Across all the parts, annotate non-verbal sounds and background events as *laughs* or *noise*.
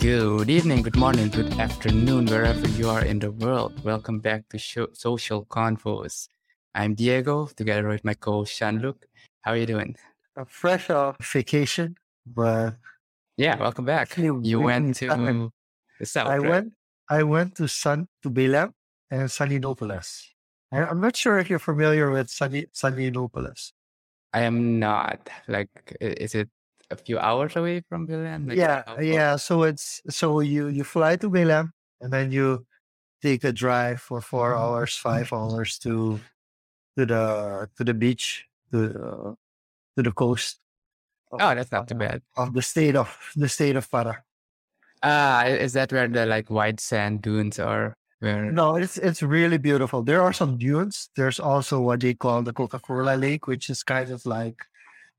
Good evening, good morning, good afternoon, wherever you are in the world. Welcome back to show, Social Convos. I'm Diego, together with my co-host Jean-Luc. How are you doing? I'm fresh off vacation, but Yeah, welcome back. You went time. *laughs* to the south, I right? went I went to Sun to Belem and Salinopolis. I'm not sure if you're familiar with Sali, Salinopolis. I am not. Like, is it a few hours away from Belem? Like, Yeah, how yeah. So it's so you you fly to Belem and then you take a drive for four hours, five hours to to the to the beach to the, to the coast of, Oh, that's not too uh, bad. of the state of the state of Para. Ah, i- is that where the like white sand dunes are? Where? No, it's it's really beautiful. There are some dunes. There's also what they call the Coca-Cola Lake, which is kind of like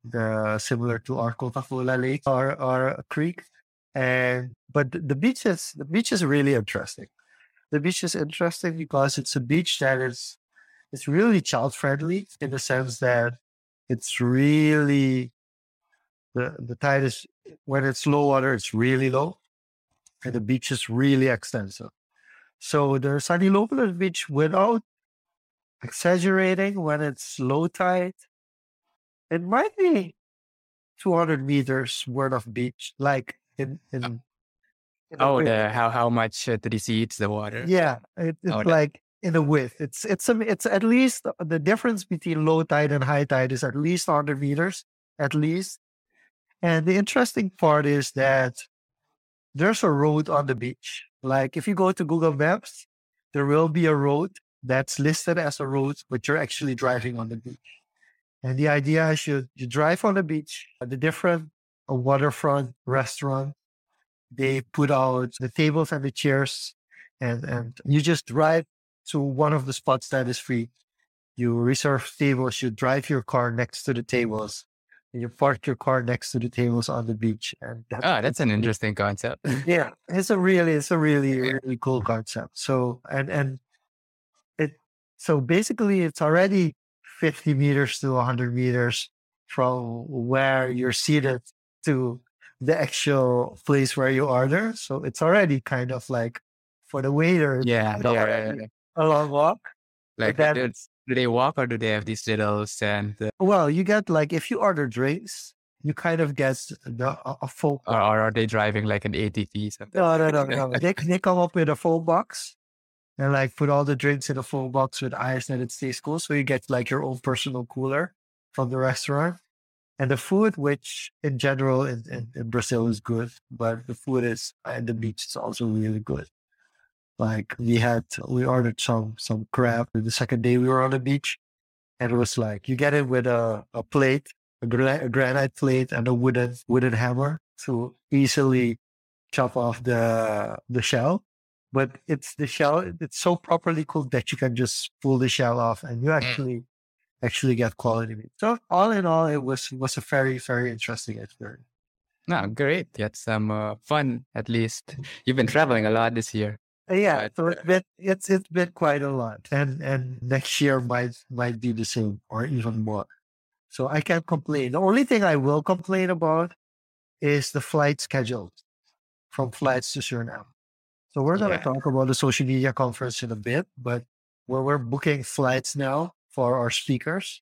the similar to our Coca-Cola Lake or a creek. And but the beach is the beach is really interesting. The beach is interesting because it's a beach that is it's really child friendly in the sense that it's really the the tide is when it's low water, it's really low, and the beach is really extensive. So the Salinopolis Beach, without exaggerating, when it's low tide, it might be 200 meters worth of beach, like in uh, in, in Oh, the how how much uh, the sea hits the water? Yeah, it, it's Oh, that, like in a width. It's it's a, it's at least uh, the difference between low tide and high tide is at least 100 meters, at least. And the interesting part is that there's a road on the beach. Like if you go to Google Maps, there will be a road that's listed as a road, but you're actually driving on the beach. And the idea is you, you drive on the beach, at the different waterfront restaurant, they put out the tables and the chairs, and, and you just drive to one of the spots that is free. You reserve tables, you drive your car next to the tables, and you park your car next to the tables on the beach. And that's oh, that's an interesting concept. *laughs* yeah, it's a really, it's a really, really cool concept. So, and and it, so basically, it's already fifty meters to hundred meters from where you're seated to the actual place where you order. So it's already kind of like for the waiter, Yeah, yeah, yeah, yeah. a long walk. Like, then, do, they walk or do they have these little sand uh, well, you get like if you order drinks, you kind of get the a, a full or, or are they driving like an ATV something? No, no, no, no. They they come up with a phone box and like put all the drinks in a phone box with ice and it stays cool. So you get like your own personal cooler from the restaurant. And the food, which in general in, in, in Brazil is good, but the food is at the beach is also really good. Like we had we ordered some some crab the second day we were on the beach. And it was like you get it with a, a plate, a, a granite plate and a wooden wooden hammer to easily chop off the the shell. But it's the shell, it's so properly cooked that you can just pull the shell off and you Mm. actually actually get quality meat. So all in all, it was it was a very, very interesting experience. No, great. You had some uh, fun at least. You've been traveling a lot this year, Yeah, but so uh, it's been it's it's been quite a lot. And and next year might might be the same or even more. So I can't complain. The only thing I will complain about is the flight schedule from flights to Suriname. So we're going to yeah, talk about the social media conference in a bit, but where we're booking flights now for our speakers,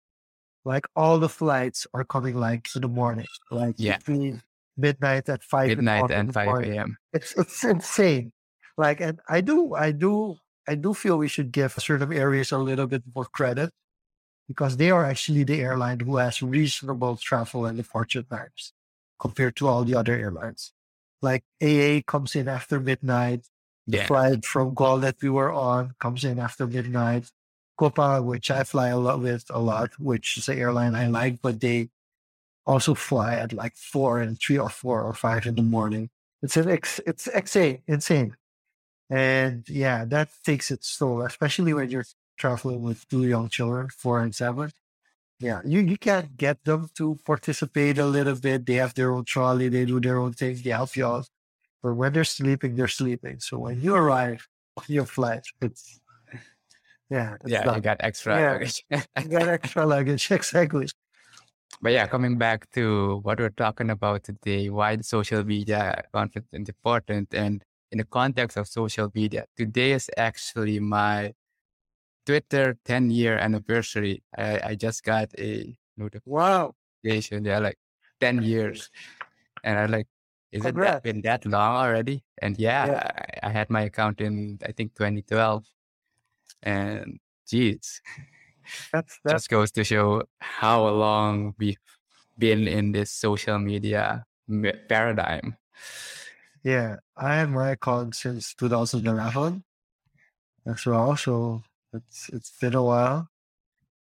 like all the flights are coming like in the morning, like yeah, between midnight at five midnight and 5 a.m. It's it's insane. Like, and I do, I do, I do feel we should give certain areas a little bit more credit because they are actually the airline who has reasonable travel and departure times compared to all the other airlines. Like AA comes in after midnight. The Yeah, flight from Gol that we were on comes in after midnight. Copa, which I fly a lot with a lot, which is an airline I like, but they also fly at like four and three or four or five in the morning. It's an ex, it's insane, insane. And yeah, that takes its toll, especially when you're traveling with two young children, four and seven. Yeah, you, you can't get them to participate a little bit. They have their own trolley, they do their own things, they help you out. But when they're sleeping, they're sleeping. So when you arrive *laughs* on your flight, it's Yeah, Yeah, you got extra Yeah. luggage. *laughs* You got extra luggage, *laughs* exactly. But yeah, coming back to what we're talking about today, why the social media content is important, and in the context of social media, today is actually my Twitter 10 year anniversary. I, I just got a notification. Wow. notification, yeah, like 10 years. And I like, is it that, been that long already? And yeah, Yeah. I, I had my account in, I think, 2012. And geez, That's *laughs* that's just goes to show how long we've been in this social media paradigm. Yeah. I had my account since 2011 as well, so it's it's been a while.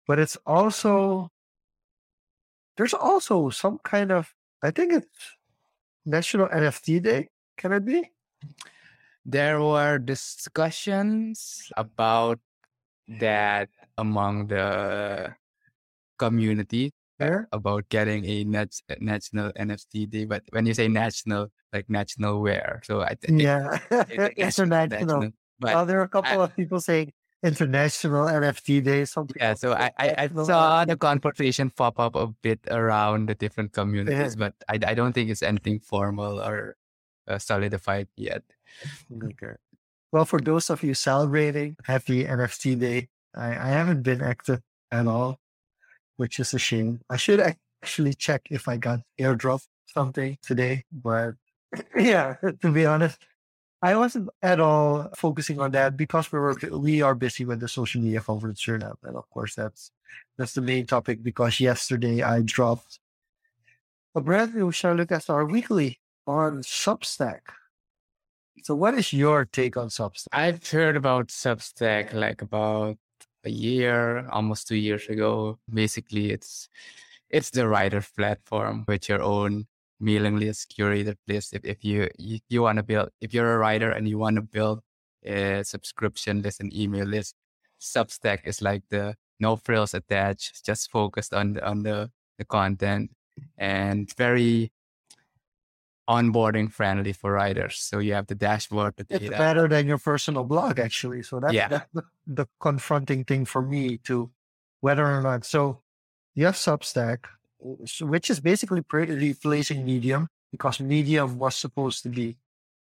But it's also there's also some kind of I think it's National NFT Day. Can it be? There were discussions about that among the community There? about getting a nat- national NFT day. But when you say national, like national where? So I think Yeah. *laughs* International. But Well, there are a couple of people saying International NFT Day. Some yeah, so I, I, I saw the conversation pop up a bit around the different communities, but I, I don't think it's anything formal or uh, solidified yet. Okay. Well, for those of you celebrating Happy NFT Day, I, I haven't been active at all, which is a shame. I should actually check if I got airdrop something today, but *clears throat* yeah, *laughs* to be honest, I wasn't at all focusing on that because we were we are busy with the social media conference turnout, and of course that's that's the main topic. Because yesterday I dropped a brand new our weekly on Substack. So, what is your take on Substack? I've heard about Substack like about a year, almost two years ago. Basically, it's it's the writer platform with your own mailing list, curated list. If if you you, you want to build, if you're a writer and you want to build a subscription list and email list, Substack is like the no frills attached, just focused on the, on the the content and very onboarding friendly for writers. So you have the dashboard, the It's better than your personal blog, actually. So that's, Yeah. that's the, the confronting thing for me to whether or not. So you have Substack, which is basically replacing Medium because Medium was supposed to be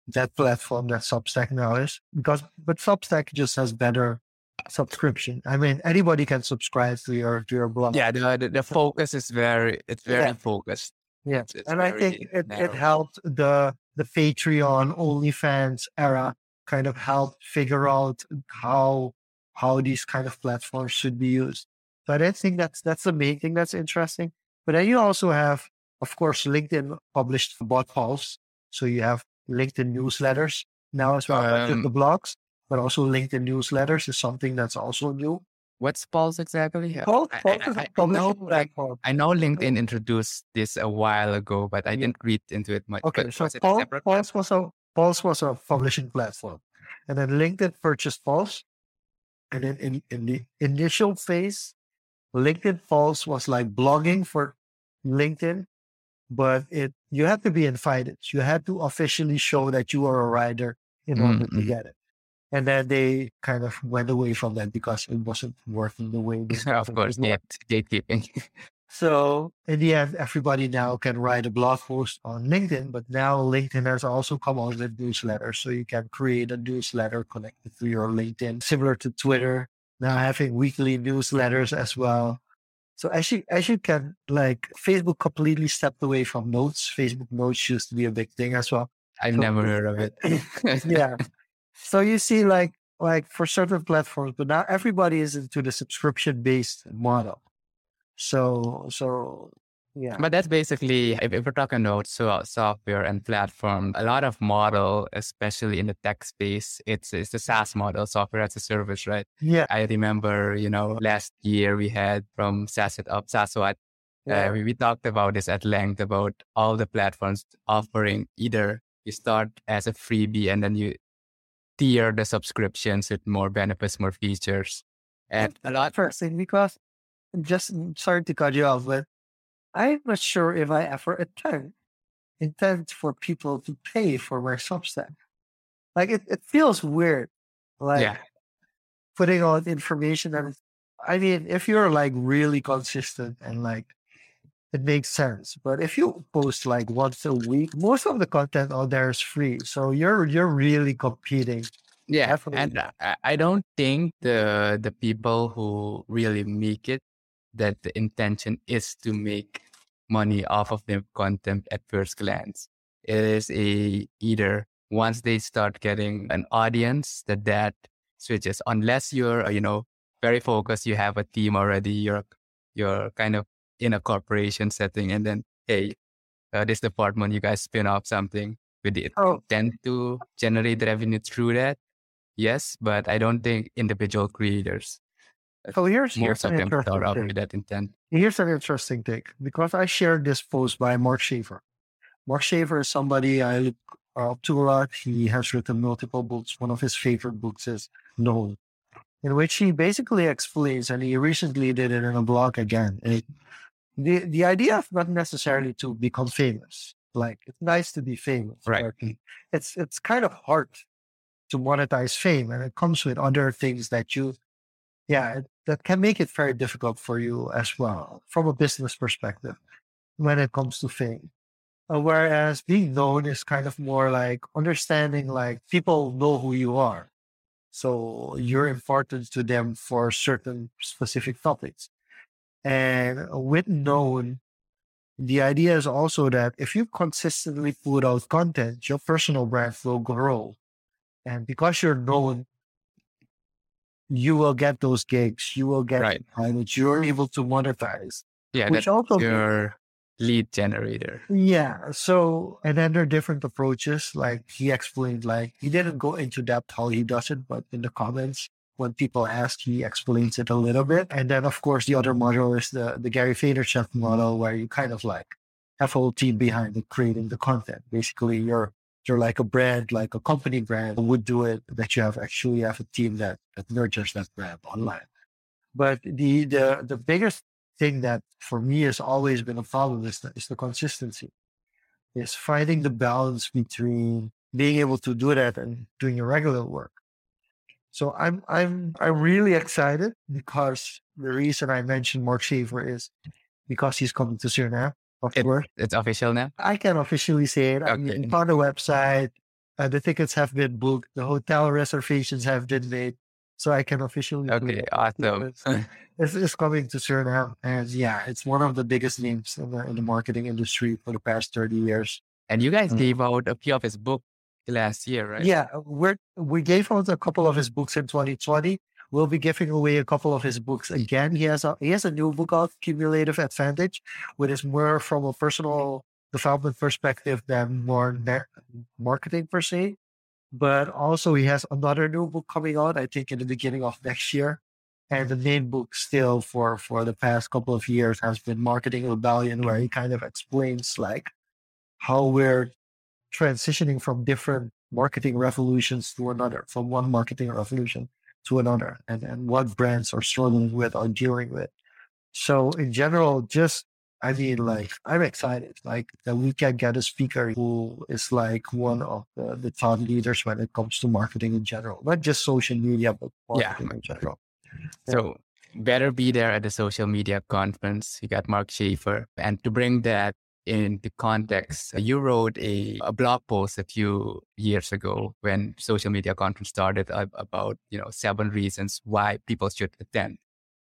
that platform that Substack now is. Because but Substack just has better subscription. I mean, anybody can subscribe to your to your blog. Yeah, the, the the focus is very it's very Yeah. focused. Yeah, It's, it's and I think it, it helped the the Patreon, OnlyFans era kind of help figure out how how these kind of platforms should be used. So I don't think that's that's the main thing that's interesting. But then you also have, of course, LinkedIn published bot polls. So you have LinkedIn newsletters now as well, Um, the blogs, but also LinkedIn newsletters is something that's also new. What's Pulse exactly? Uh, Pulse, I, Pulse I, is I- a I publishing know, platform. I know LinkedIn introduced this a while ago, but I Yeah. didn't read into it much. Okay, But so was Pulse, Pulse was a Pulse was a publishing platform, and then LinkedIn purchased Pulse, and then in, in the initial phase, LinkedIn Pulse was like blogging for LinkedIn, but it you had to be invited. You had to officially show that you are a writer in order to Mm-mm. get it. And then they kind of went away from that because it wasn't working the way they *laughs* of course, work. gatekeeping. So in the end, everybody now can write a blog post on LinkedIn, but now LinkedIn has also come out with newsletters. So you can create a newsletter connected to your LinkedIn, similar to Twitter, now having weekly newsletters as well. So as you as you can like Facebook completely stepped away from notes. Facebook notes used to be a big thing as well. I've So- never heard of it. *laughs* yeah. So you see like like for certain platforms, but now everybody is into the subscription based model. So so yeah. But that's basically, if, if we're talking about so, software and platform, a lot of model, especially in the tech space, it's it's the SaaS model, software as a service, right? Yeah. I remember, you know, last year we had from SaaS It Up, SaaSwat, Yeah. uh, we, we talked about this at length about all the platforms offering either you start as a freebie and then you tier the subscriptions with more benefits, more features. And a lot, interesting because just sorry to cut you off, but I'm not sure if I ever intend intend for people to pay for my Substack. Like it, it feels weird. Like yeah, putting the information and I mean, if you're like really consistent and like it makes sense. But if you post like once a week, most of the content out there is free. So you're you're really competing. Yeah, Definitely. and I, I don't think the the people who really make it that the intention is to make money off of their content at first glance. It is a either once they start getting an audience that that switches unless you're you know very focused you have a team already you're you're kind of in a corporation setting and then hey uh, this department you guys spin off something with the Oh, intent to generate revenue through that yes but i don't think individual creators so here's here's an interesting thing. with that intent Here's an interesting thing because I shared this post by Mark Schaefer. Mark Schaefer is somebody I look up to a lot. He has written multiple books. One of his favorite books is Known, in which he basically explains, and he recently did it in a blog again. it- the the idea of not necessarily to become famous. Like it's nice to be famous, Right. it's it's kind of hard to monetize fame, and it comes with other things that you yeah, it, that can make it very difficult for you as well from a business perspective when it comes to fame. Uh, whereas being known is kind of more like understanding, like people know who you are. So you're important to them for certain specific topics. And with known, the idea is also that if you consistently put out content, your personal brand will grow. And because you're known, you will get those gigs, you will get Right. which you're able to monetize, yeah which also your lead generator yeah. So, and then there are different approaches. Like he explained, like he didn't go into depth how he does it, but in the comments, when people ask, he explains it a little bit. And then, of course, the other model is the, the Gary Vaynerchuk model, where you kind of like have a whole team behind it creating the content. Basically, you're you're like a brand, like a company brand would do it, that you have actually have a team that, that nurtures that brand online. But the the the biggest thing that for me has always been a problem is the, is the consistency. Is finding the balance between being able to do that and doing your regular work. So I'm I'm I'm really excited because the reason I mentioned Mark Schaefer is because he's coming to Suriname, of It- course. it's official now I can officially say it. I Okay. mean, on the website, uh, the tickets have been booked, the hotel reservations have been made, so I can officially okay awesome *laughs* It's, it's coming to Suriname, and yeah, it's one of the biggest names in the, in the marketing industry for the past thirty years. and you guys Mm. gave out a few of his book last year right Yeah, uh, we're we gave out a couple of his books in 2020. We'll be giving away a couple of his books again. He has a he has a new book out, Cumulative Advantage, which is more from a personal development perspective than more na- marketing per se. But also he has another new book coming out, I think in the beginning of next year. And the main book still for for the past couple of years has been Marketing Rebellion, where he kind of explains like how we're transitioning from different marketing revolutions to another, from one marketing revolution to another, and, and what brands are struggling with or dealing with. So in general, just I mean, like I'm excited, like that we can get a speaker who is like one of the, the thought leaders when it comes to marketing in general, not just social media, but Yeah. marketing in general. So better be there at the social media conference. You got Mark Schaefer. And to bring that into context, you wrote a, a blog post a few years ago when social media conference started about, you know, seven reasons why people should attend.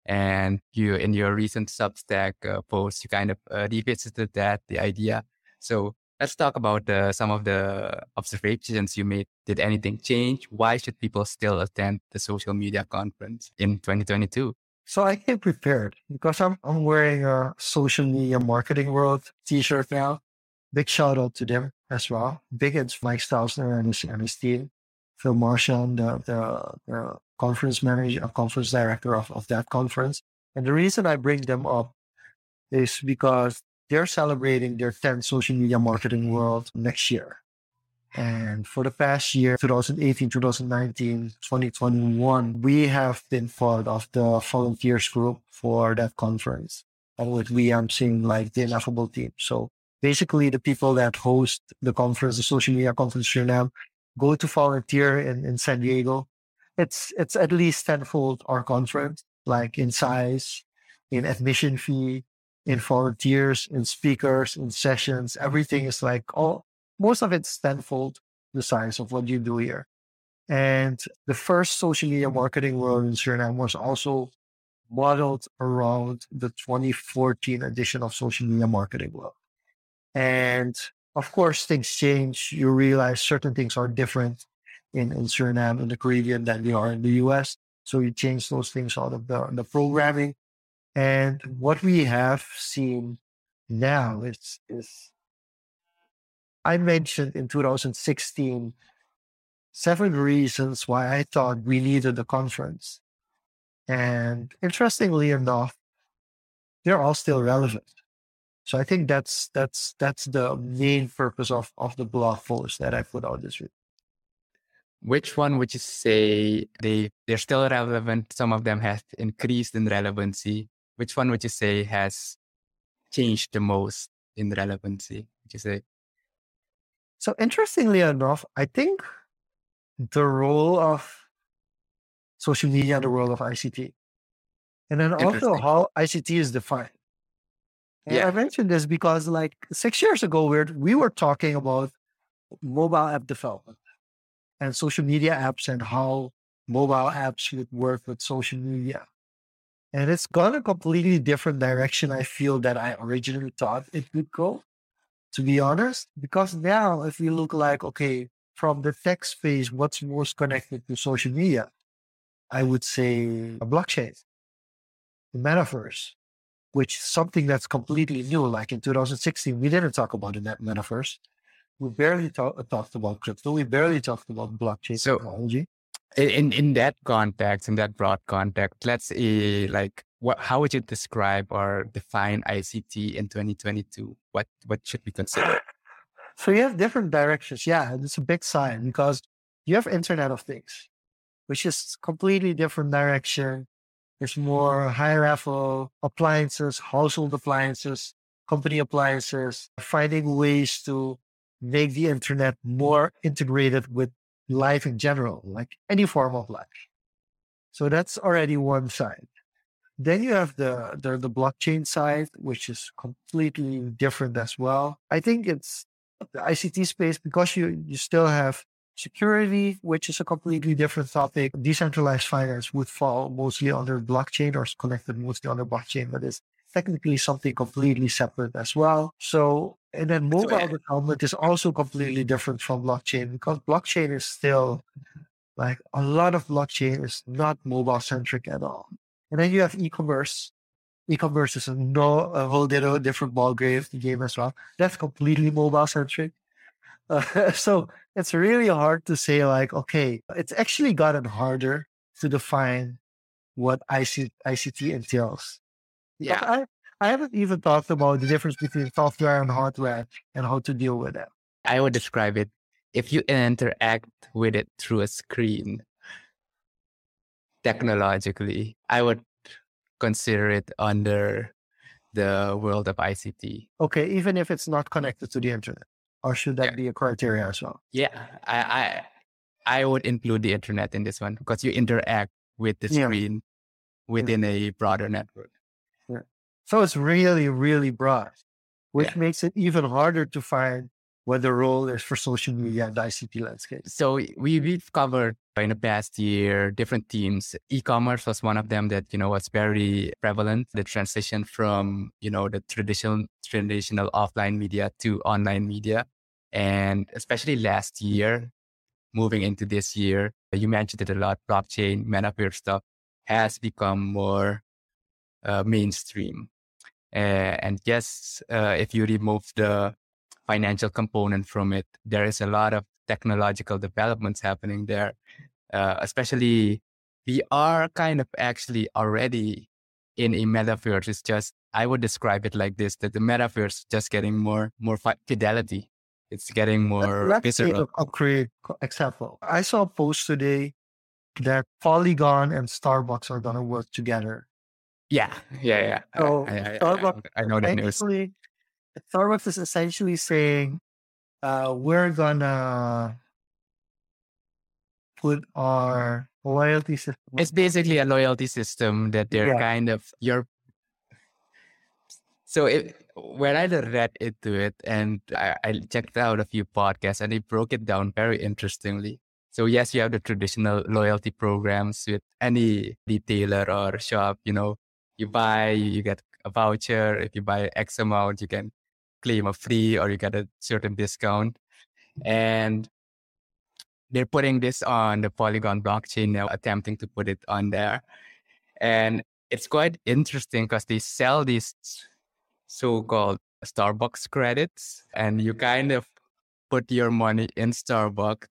And you, in your recent Substack uh, post, you kind of uh, revisited that, the idea. So let's talk about uh, some of the observations you made. Did anything change? Why should people still attend the social media conference in 2022? So I came prepared because I'm I'm wearing a social media marketing world t-shirt now. Big shout out to them as well. Big it's Mike Stelzner and his, and his team. Phil Mershon, the, the, the conference manager, uh, conference director of, of that conference. And the reason I bring them up is because they're celebrating their 10th social media marketing world next year. And for the past year, 2018, 2019, 2021, we have been part of the volunteers group for that conference. And with we, I'm seeing like the ineffable team. So basically the people that host the conference, the social media conference Suriname, go to volunteer in, in San Diego it's it's at least tenfold our conference, like in size, in admission fee, in volunteers, in speakers, in sessions. Everything is like all most of it's tenfold the size of what you do here. And the first social media marketing world in Suriname was also modeled around the 2014 edition of social media marketing world. And of course, things change. You realize certain things are different in, in Suriname and the Caribbean than they are in the US. So you change those things out of the, the programming. And what we have seen now is, is I mentioned in 2016 seven reasons why I thought we needed the conference. And interestingly enough, they're all still relevant. So I think that's that's that's the main purpose of of the blog post that I put out this week. Which one would you say they they're still relevant? Some of them have increased in relevancy. Which one would you say has changed the most in relevancy? Would you say? So interestingly enough, I think the role of social media in the world of ICT, and then also how ICT is defined. And yeah. I mentioned this because like six years ago, we we were talking about mobile app development and social media apps and how mobile apps would work with social media. And it's gone a completely different direction, I feel, that I originally thought it would go, to be honest. Because now, if we look like, okay, from the tech space, what's most connected to social media? I would say a blockchain, the metaverse, which is something that's completely new. Like in 2016, we didn't talk about the metaverse. We barely talk, uh, talked about crypto. We barely talked about blockchain so, technology. In in that context, in that broad context, let's say like what how would you describe or define ICT in 2022? What what should we consider? So you have different directions. Yeah, it's a big sign because you have Internet of Things, which is completely different direction. There's mm-hmm. more high level appliances, household appliances, company appliances, finding ways to make the internet more integrated with life in general, like any form of life. So that's already one side. Then you have the, the, the blockchain side, which is completely different as well. I think it's the ICT space because you you still have Security, which is a completely different topic. Decentralized finance would fall mostly under blockchain or is connected mostly under blockchain, but it's technically something completely separate as well. So, and then mobile eh, development is also completely different from blockchain because blockchain is still like a lot of blockchain is not mobile centric at all. And then you have e-commerce. E-commerce is a, no, a whole different ball game as well. That's completely mobile centric. Uh, *laughs* so it's really hard to say like, okay, it's actually gotten harder to define what IC, ICT entails. Yeah. I, I haven't even talked about the difference between software and hardware and how to deal with it. I would describe it if you interact with it through a screen technologically, I would consider it under the world of ICT. Okay, even if it's not connected to the internet or should that yeah. be a criteria as well? Yeah, I, I I would include the internet in this one because you interact with the screen yeah. within yeah. a broader network. So it's really, really broad, which makes it even harder to find what the role is for social media and ICT landscape. So we, we've covered in the past year different themes. E-commerce was one of them that, you know, was very prevalent. The transition from, you know, the traditional traditional offline media to online media. And especially last year, moving into this year, you mentioned it a lot, blockchain, metaverse stuff has become more uh, mainstream. Uh, and yes, uh, if you remove the financial component from it. There is a lot of technological developments happening there, uh, especially we are kind of actually already in a metaverse. It's just I would describe it like this: that the metaverse is just getting more more fidelity. It's getting more Let's visceral. A great example. I saw a post today that Polygon and Starbucks are going to work together. Yeah, yeah, yeah. So I, I, Starbucks, I, I know that news. Starbucks is essentially saying, uh, we're gonna put our Loyalty system. It's basically a loyalty system that they're Yeah. kind of you're. So it, when I read into it and I, I checked out a few podcasts and they broke it down very interestingly. So yes, you have the traditional loyalty programs with any retailer or shop. You know, you buy, you get a voucher. If you buy X amount, you can claim a free or you get a certain discount. And they're putting this on the Polygon blockchain now, attempting to put it on there. And it's quite interesting because they sell these so-called Starbucks credits, and you kind of put your money in Starbucks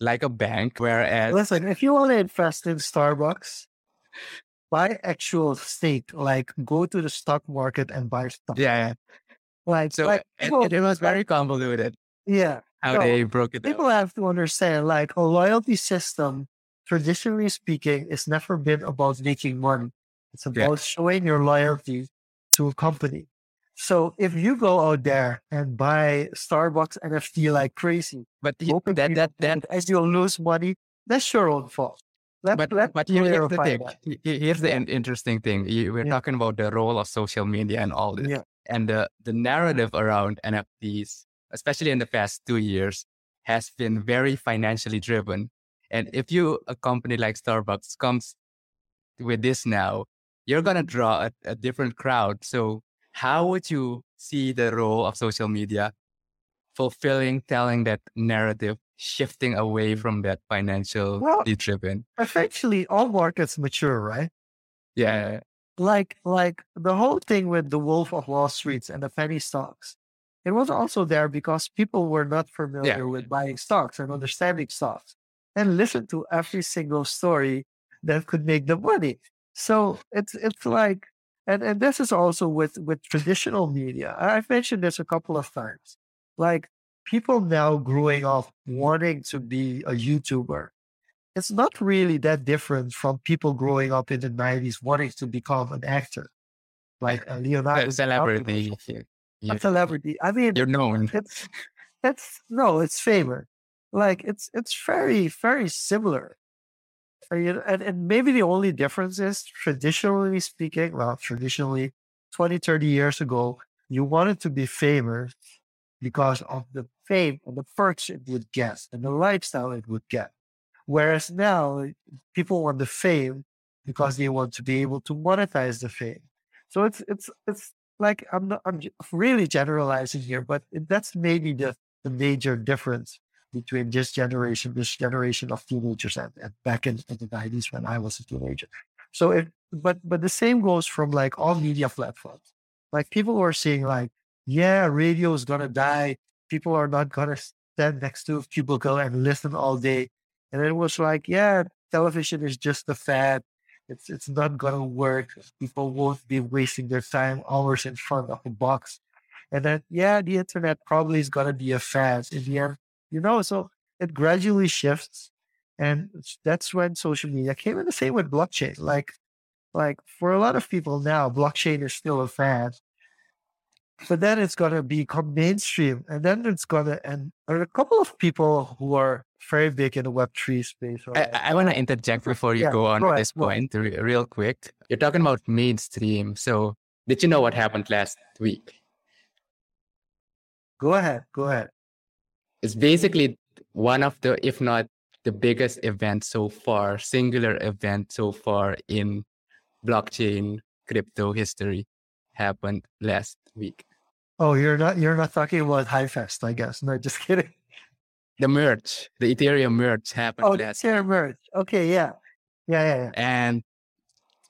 like a bank. Whereas, Listen, if you want to invest in Starbucks, buy actual stake. Like go to the stock market and buy stock. yeah. Like, So like it, people- it, it was very convoluted yeah. how No, they broke it down. People have to understand, like a loyalty system, traditionally speaking, it's never been about making money. It's about showing your loyalty to a company. So if you go out there and buy Starbucks NFT like crazy, But he- that that that as you'll lose money, that's your own fault. Let, but let's but here's the thing. that. He- he- Here's the Yeah. interesting thing. We're Yeah. talking about the role of social media and all this, Yeah. And the the narrative around NFTs, especially in the past two years, has been very financially driven. And if you a company like Starbucks comes with this now, you're gonna draw a, a different crowd. So how would you see the role of social media fulfilling, telling that narrative, shifting away mm. from that financially Well- driven? Eventually, all markets mature, right? Yeah. Like like the whole thing with the Wolf of Wall Streets and the penny stocks, it was also there because people were not familiar with buying stocks and understanding stocks and listen to every single story that could make them money. So it's it's like and, and this is also with with traditional media. I've mentioned this a couple of times. Like people now growing up wanting to be a YouTuber it's not really that different from people growing up in the 90s wanting to become an actor like a Leonardo. A celebrity. A celebrity. I mean, you're known. *laughs* it's it's no, it's famous. Like it's it's very very similar. Uh, and, and maybe the only difference is traditionally speaking, well, traditionally 20, 30 years ago, you wanted to be famous because of the fame and the perks it would get and the lifestyle it would get. Whereas now people want the fame because they want to be able to monetize the fame. So it's it's it's like I'm not I'm really generalizing here, but that's maybe the the major difference between this generation, this generation of teenagers, and, and back in, in the nineties when I was a teenager. So it, but but the same goes from like all media platforms. Like people were saying like, yeah, radio is gonna die. People are not gonna stand next to a cubicle and listen all day. And it was like, yeah, television is just a fad. It's it's not gonna work. People won't be wasting their time hours in front of a box. And then yeah, the internet probably is gonna be a fad in the end. You know, so it gradually shifts. And that's when social media came in the same with blockchain. Like like for a lot of people now, blockchain is still a fad. But then it's gonna become mainstream. And then it's gonna and a couple of people who are very big in the web three space. Or I, I want to interject before you Yeah, go on go ahead, this point re- real quick. You're talking about mainstream. So did you know what happened last week? Go ahead, go ahead. It's basically one of the, if not the biggest event so far, singular event so far in blockchain crypto history happened last week. Oh, you're not you're not talking about HighFest, I guess. No, just kidding. The merge, the Ethereum merge happened Oh, last that's your merge. Okay, yeah. Yeah, yeah, yeah. and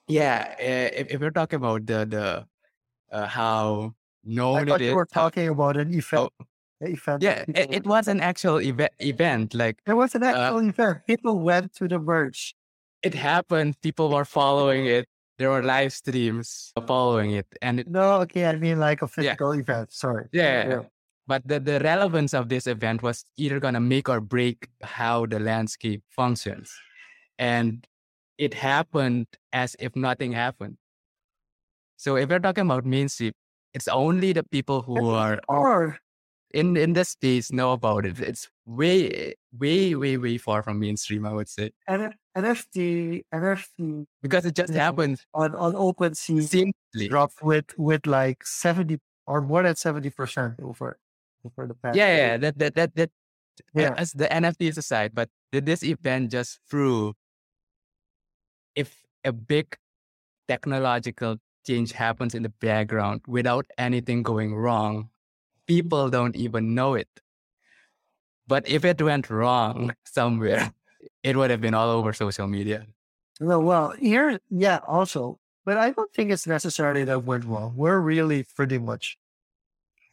yeah, uh, if, if we're talking about the the uh, how I known thought it you is, were how- talking about an event. Oh. event. yeah, it, it was an actual event. Event like There was an uh, actual event. People went to the merge. it happened. People were following it. There were live streams following it, and it, No, okay, I mean like a physical event. Sorry. yeah, Yeah. But the, the relevance of this event was either gonna make or break how the landscape functions, and it happened as if nothing happened. So if we're talking about mainstream, it's only the people who are Or in in this space know about it. It's way, way, way, way far from mainstream. I would say. And NFT, NFT, because it just happens on on OpenSea. Simply dropped with with like seventy or more than seventy percent over over the past. Yeah, yeah, that that that that. Yeah. As the NFTs aside, but did this event just threw if a big technological change happens in the background without anything going wrong, people don't even know it. But if it went wrong *laughs* somewhere, it would have been all over social media. No, well, here, yeah, also, but I don't think it's necessarily that went wrong. We're really pretty much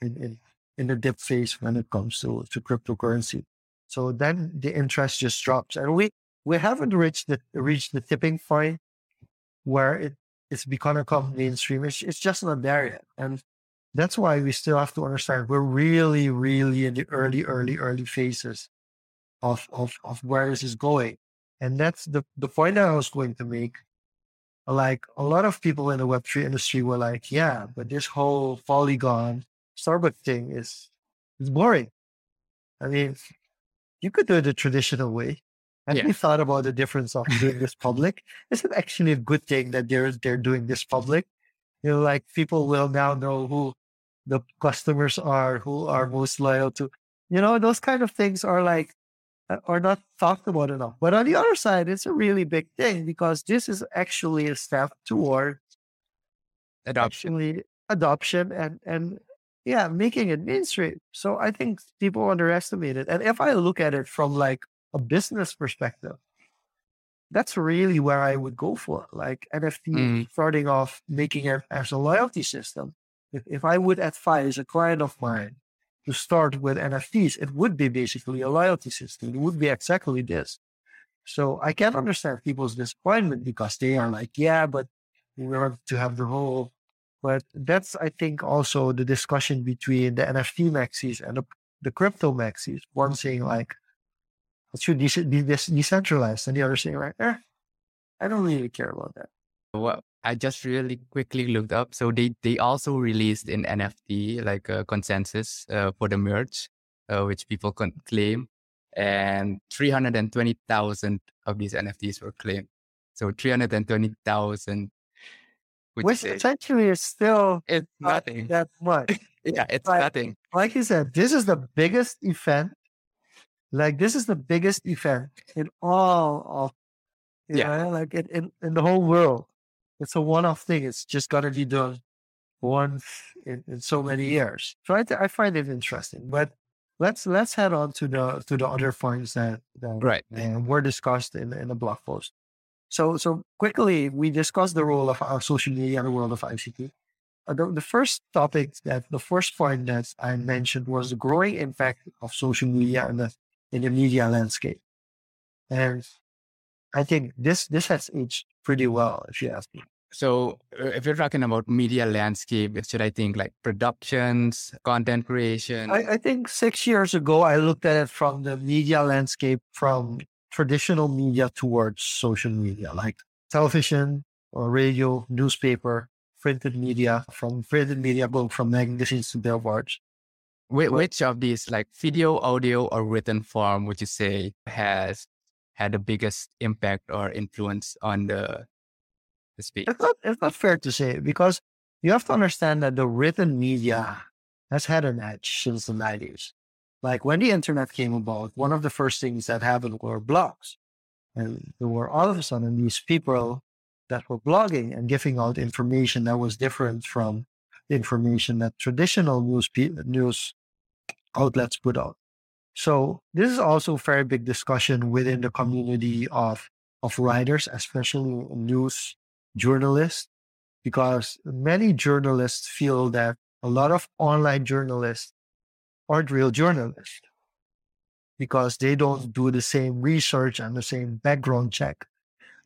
in, in, in the dip phase when it comes to, to cryptocurrency. So then the interest just drops. And we, we haven't reached the reached the tipping point where it, it's become come mainstream. It's, it's just not there yet. And that's why we still have to understand we're really, really in the early, early, early phases of, of, of where this is going. And that's the, the point that I was going to make. Like a lot of people in the Web3 industry were like, yeah, but this whole Polygon Starbucks thing is, is boring. I mean, you could do it the traditional way. Have Yeah. you thought about the difference of doing this *laughs* public? Is it actually a good thing that they're they're doing this public? You know, like people will now know who the customers are, who are most loyal to. You know, those kind of things are like uh, are not talked about enough. But on the other side, it's a really big thing because this is actually a step toward Adoption. adoption and and yeah, making it mainstream. So I think people underestimate it. And if I look at it from like a business perspective, that's really where I would go for. Like NFT Mm. starting off making it as a loyalty system. If if I would advise a client of mine to start with NFTs, it would be basically a loyalty system. It would be exactly this. So I can understand people's disappointment because they are like, yeah, but we want to have the whole but that's, I think, also the discussion between the NFT maxis and the, the crypto maxis. One mm-hmm. saying, like, it should be de- decentralized, and the other saying, right eh, I don't really care about that. Well, I just really quickly looked up. So they, they also released an NFT, like a consensus uh, for the merge, uh, which people can claim. And 320,000 of these NFTs were claimed. So 320,000 which Which is essentially is still it's not nothing. that much. *laughs* Yeah, it's Right. nothing. like you said, this is the biggest event. Like this is the biggest event in all of, you Yeah. know, like in, in, in the whole world. It's a one-off thing. It's just gonna be done once in, in so many years. So I, I find it interesting. But let's let's head on to the to the other points that, that Right. uh, were discussed in in the blog post. So so quickly, we discussed the role of our social media in the world of ICT. Uh, the, the first topic that the first point that I mentioned was the growing impact of social media in the in the media landscape, and I think this this has aged pretty well, if you ask me. So uh, if you're talking about media landscape, should I think like productions, content creation? I, I think six years ago, I looked at it from the media landscape from traditional media towards social media, like television or radio, newspaper, printed media, from printed media, both from magazines to billboards. Whi- But- which of these, like video, audio, or written form, would you say has had the biggest impact or influence on the the space? It's not, it's not fair to say because you have to understand that the written media has had an edge since the 90s. Like when the internet came about, one of the first things that happened were blogs. And there were all of a sudden these people that were blogging and giving out information that was different from information that traditional news, news outlets put out. So this is also a very big discussion within the community of, of writers, especially news journalists, because many journalists feel that a lot of online journalists aren't real journalists because they don't do the same research and the same background check.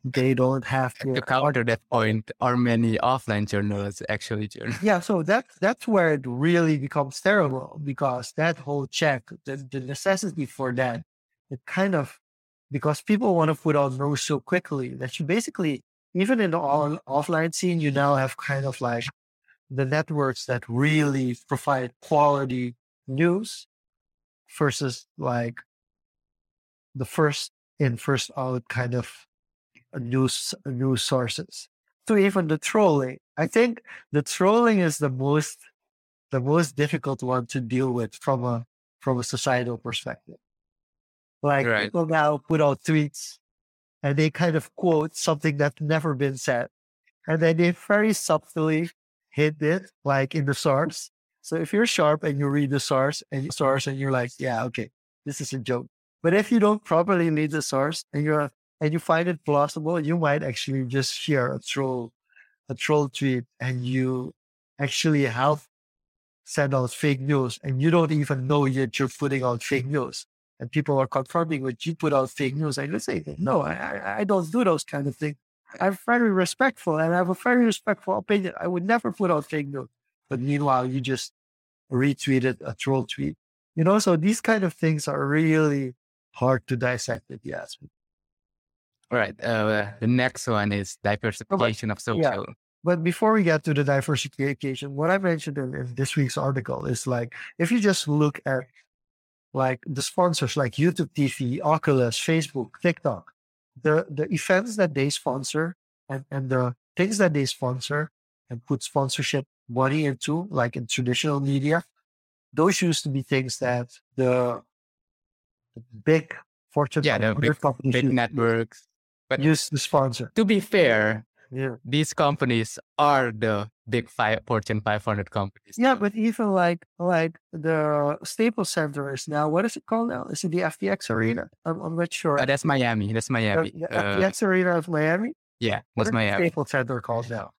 They don't have To to. counter that point, are many offline journalists actually journalists? Yeah, so that that's where it really becomes terrible because that whole check, the, the necessity for that, it kind of because people want to put out news so quickly that you basically even in the all, offline scene, you now have kind of like the networks that really provide quality news versus like the first in, first out kind of news news sources. To even the trolling. I think the trolling is the most the most difficult one to deal with from a from a societal perspective. Like Right. people now put out tweets and they kind of quote something that's never been said. And then they very subtly hit it like in the source. So if you're sharp and you read the source and source and you're like, yeah, okay, this is a joke. But if you don't properly read the source and you're and you find it plausible, you might actually just share a troll, a troll tweet and you actually help send out fake news and you don't even know yet you're putting out fake news. And people are confirming what you put out fake news. And you say, no, I, I, I don't do those kind of things. I'm very respectful and I have a very respectful opinion. I would never put out fake news. But meanwhile, you just retweeted a troll tweet. You know, so these kind of things are really hard to dissect if you ask me. All right. Uh, the next one is diversification of social. Yeah. But before we get to the diversification, what I mentioned in, in this week's article is like if you just look at like the sponsors like YouTube TV, Oculus, Facebook, TikTok, the the events that they sponsor and, and the things that they sponsor and put sponsorship money into, like in traditional media, those used to be things that the, the big Fortune Yeah, the 500 big- companies Big networks. But used to sponsor. to be fair, Yeah. these companies are the big five Fortune 500 companies. Yeah, but even like like the Staples Center is now what is it called now? Is it the FTX Arena? I'm, I'm not sure. Uh, that's Miami. That's Miami. the Uh, FTX Arena of Miami. yeah, What that's is Miami. Staples Center called now?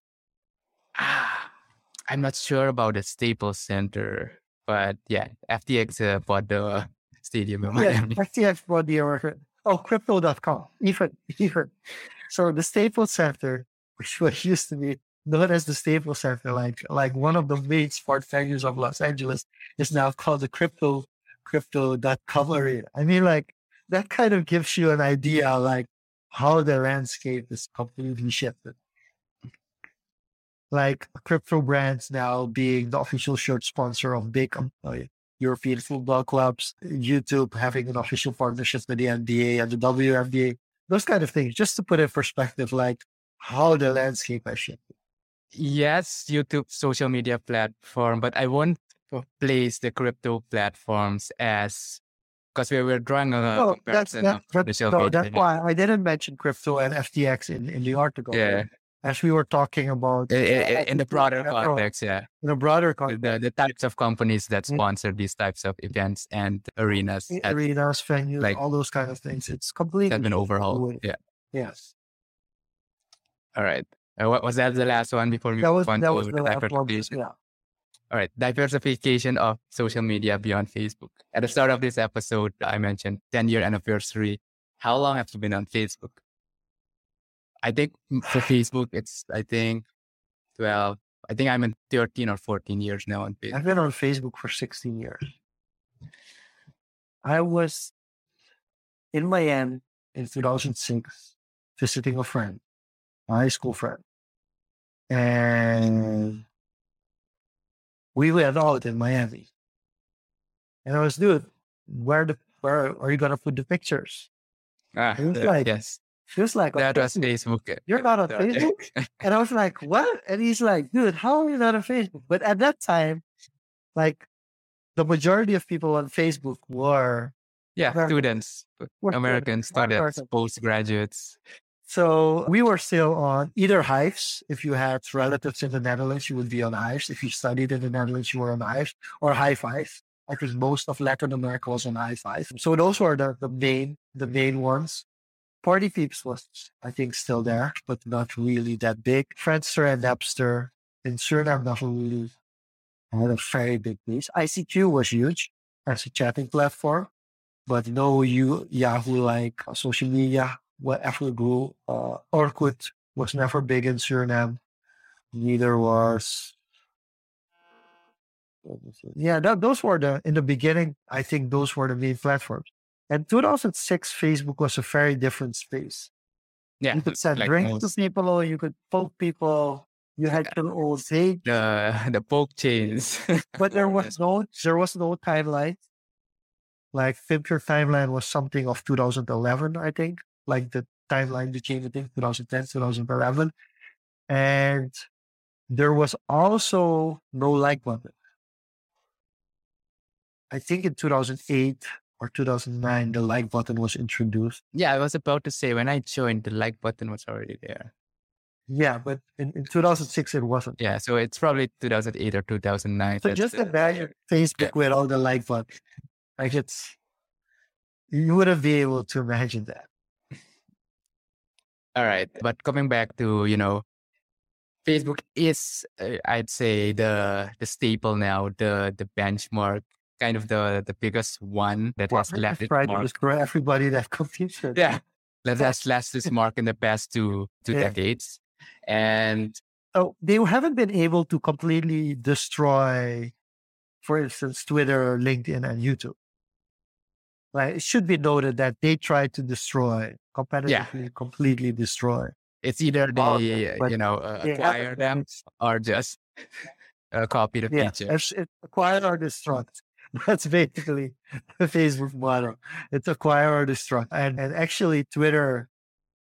I'm not sure about the Staples Center, but yeah, FTX uh, bought the *laughs* stadium in Yeah, *laughs* FTX bought the American. Oh, crypto.com. Even even. So the Staples Center, which was *laughs* used to be known as the Staples Center, like like one of the main sport venues of Los Angeles, is now called the crypto crypto.com arena. I mean, like that kind of gives you an idea like how the landscape is completely shifted. Like crypto brands now being the official shirt sponsor of big um, uh, European football clubs, YouTube having an official partnership with the NBA and the WNBA, those kind of things, just to put in perspective, like how the landscape has shifted. Yes, YouTube social media platform, but I won't place the crypto platforms as because we were drawing a No, that's comparison that, of that, no, that's why I didn't mention crypto and FTX in, in the article. Yeah, As we were talking about I- I- uh, in the broader context, yeah, in a broader the, context, the the types of companies that Mm. sponsor these types of events and arenas has, arenas, venues, like- all those kind of things. It's completely been overhauled. Yeah. Yes. All right. Uh, what was that the last one before we That was that was the the last one. diversification? Yeah. All right, diversification of social media beyond Facebook. At the start of this episode, I mentioned 10 year anniversary. How long have you been on Facebook? I think for Facebook, it's, I think, 12. I think I'm in 13 or 14 years now on Facebook. I've been on Facebook for 16 years. I was in Miami in 2006 visiting a friend, a high school friend. And we went out in Miami. And I was, dude, where the where are you gonna put the pictures? Ah, it was the- like- yes, He was like, "On that was Facebook." Facebook. Eh, You're not on *laughs* Facebook? And I was like, what? And he's like, dude, how are you not on Facebook? But at that time, like the majority of people on Facebook were yeah, American- students, were American students, American. postgraduates. So we were still on either Hyves. If you had relatives in the Netherlands, you would be on Hyves. If you studied in the Netherlands, you were on Hyves or High Five. I think most of Latin America was on High Five. So those were the, the main the main ones. Party Peeps was I think still there, but not really that big. Friendster and Napster in Suriname never really had a very big piece. ICQ was huge as a chatting platform, but no you Yahoo like uh, social media whatever grew. Uh, Orkut was never big in Suriname. Neither was. Yeah, that, those were the in the beginning. I think those were the main platforms. And 2006, Facebook was a very different space. Yeah, You could send like drinks to most- people, you could poke people, You had your own page, the *laughs* the poke chains. but there was *laughs* no there was no timeline. Like Filmture timeline was something of 2011, I think. Like the timeline to change, I think 2010, 2011. And there was also no like button. I think in 2008 or 2009, the like button was introduced. yeah, I was about to say when I joined, the like button was already there. Yeah, but in, in 2006, it wasn't. Yeah, so it's probably 2008 or 2009. So just imagine Facebook with all the like buttons. Like it's, you wouldn't be able to imagine that. All right, but coming back to you know, Facebook is uh, I'd say the the staple now, the the benchmark, kind of the the biggest one that has left its to mark. destroy everybody that *laughs* with. Yeah, that has left its mark in the past two two Yeah. decades, and Oh, they haven't been able to completely destroy, for instance, Twitter, LinkedIn, and YouTube. Like it should be noted that they tried to destroy, competitively, completely destroy. it's either they you know uh, acquire them *laughs* or just *laughs* uh, copy the Yeah, feature. acquire or destruct. *laughs* That's basically the Facebook model. It's acquire or destruct. And and actually Twitter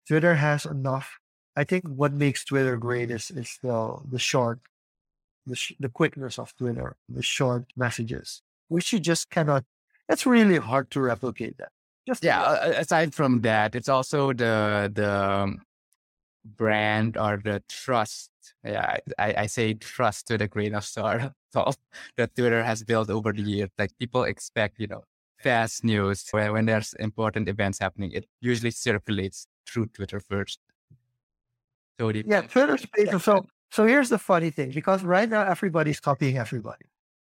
Twitter has enough. I think what makes Twitter great is is the the short the sh- the quickness of Twitter, the short messages, which you just cannot it's really hard to replicate that. Just yeah aside from that it's also the the um, brand or the trust yeah I, I say trust with a grain of *laughs* salt that twitter has built over the years like people expect you know fast news when, when there's important events happening it usually circulates through twitter first so *laughs* the, Yeah, Twitter Spaces. So, so here's the funny thing because right now everybody's copying everybody.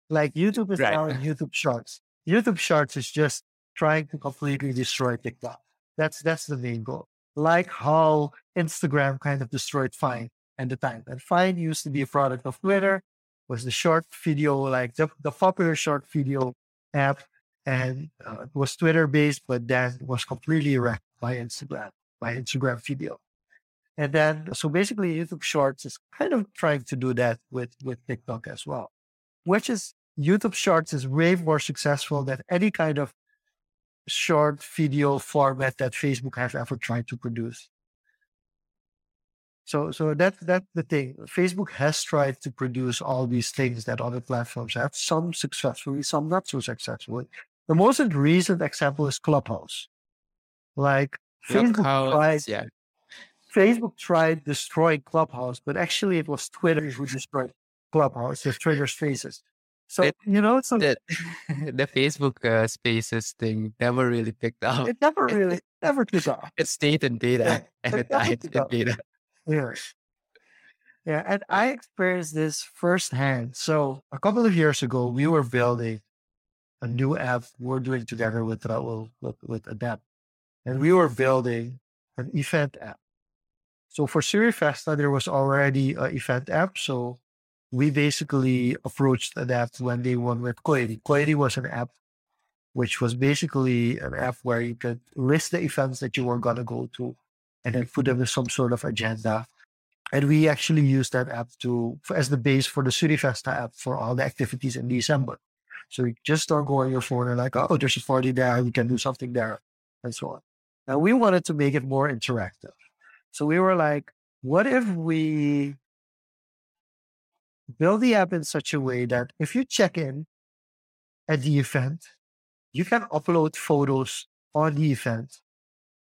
Like YouTube is Right. now in *laughs* YouTube Shorts. YouTube Shorts is just trying to completely destroy TikTok. That's that's the main goal. Like how Instagram kind of destroyed Vine at the time. And Vine used to be a product of Twitter, was the short video, like the, the popular short video app, and uh, it was Twitter based, but then was completely wrecked by Instagram, by Instagram video. And then, so basically, YouTube Shorts is kind of trying to do that with, with TikTok as well, which is YouTube Shorts is way more successful than any kind of short video format that Facebook has ever tried to produce. So, so that that's the thing. Facebook has tried to produce all these things that other platforms have, some successfully, some not so successfully. The most recent example is Clubhouse. Like Facebook tried yeah Facebook tried destroying Clubhouse, but actually it was Twitter who destroyed Clubhouse with Twitter Spaces. So It- you know, it's a, the, the facebook uh, spaces thing never really picked up it never *laughs* really never took off. it stayed in beta Yeah, *laughs* and it it died in beta Yeah. Yeah, and I experienced this firsthand. So a couple of years ago, we were building a new app we're doing together with uh, Raul with, with Adapt. And we were building an event app. So for Surifesta, there was already an event app. So we basically approached Adapt when they won with Koiri. Koiri was an app which was basically an app where you could list the events that you were gonna go to and then put them in some sort of agenda. And we actually use that app to as the base for the Surifesta app for all the activities in December. So you just start going your phone and like, oh, there's a party there, we can do something there, and so on. And we wanted to make it more interactive. So we were like, what if we build the app in such a way that if you check in at the event, you can upload photos on the event,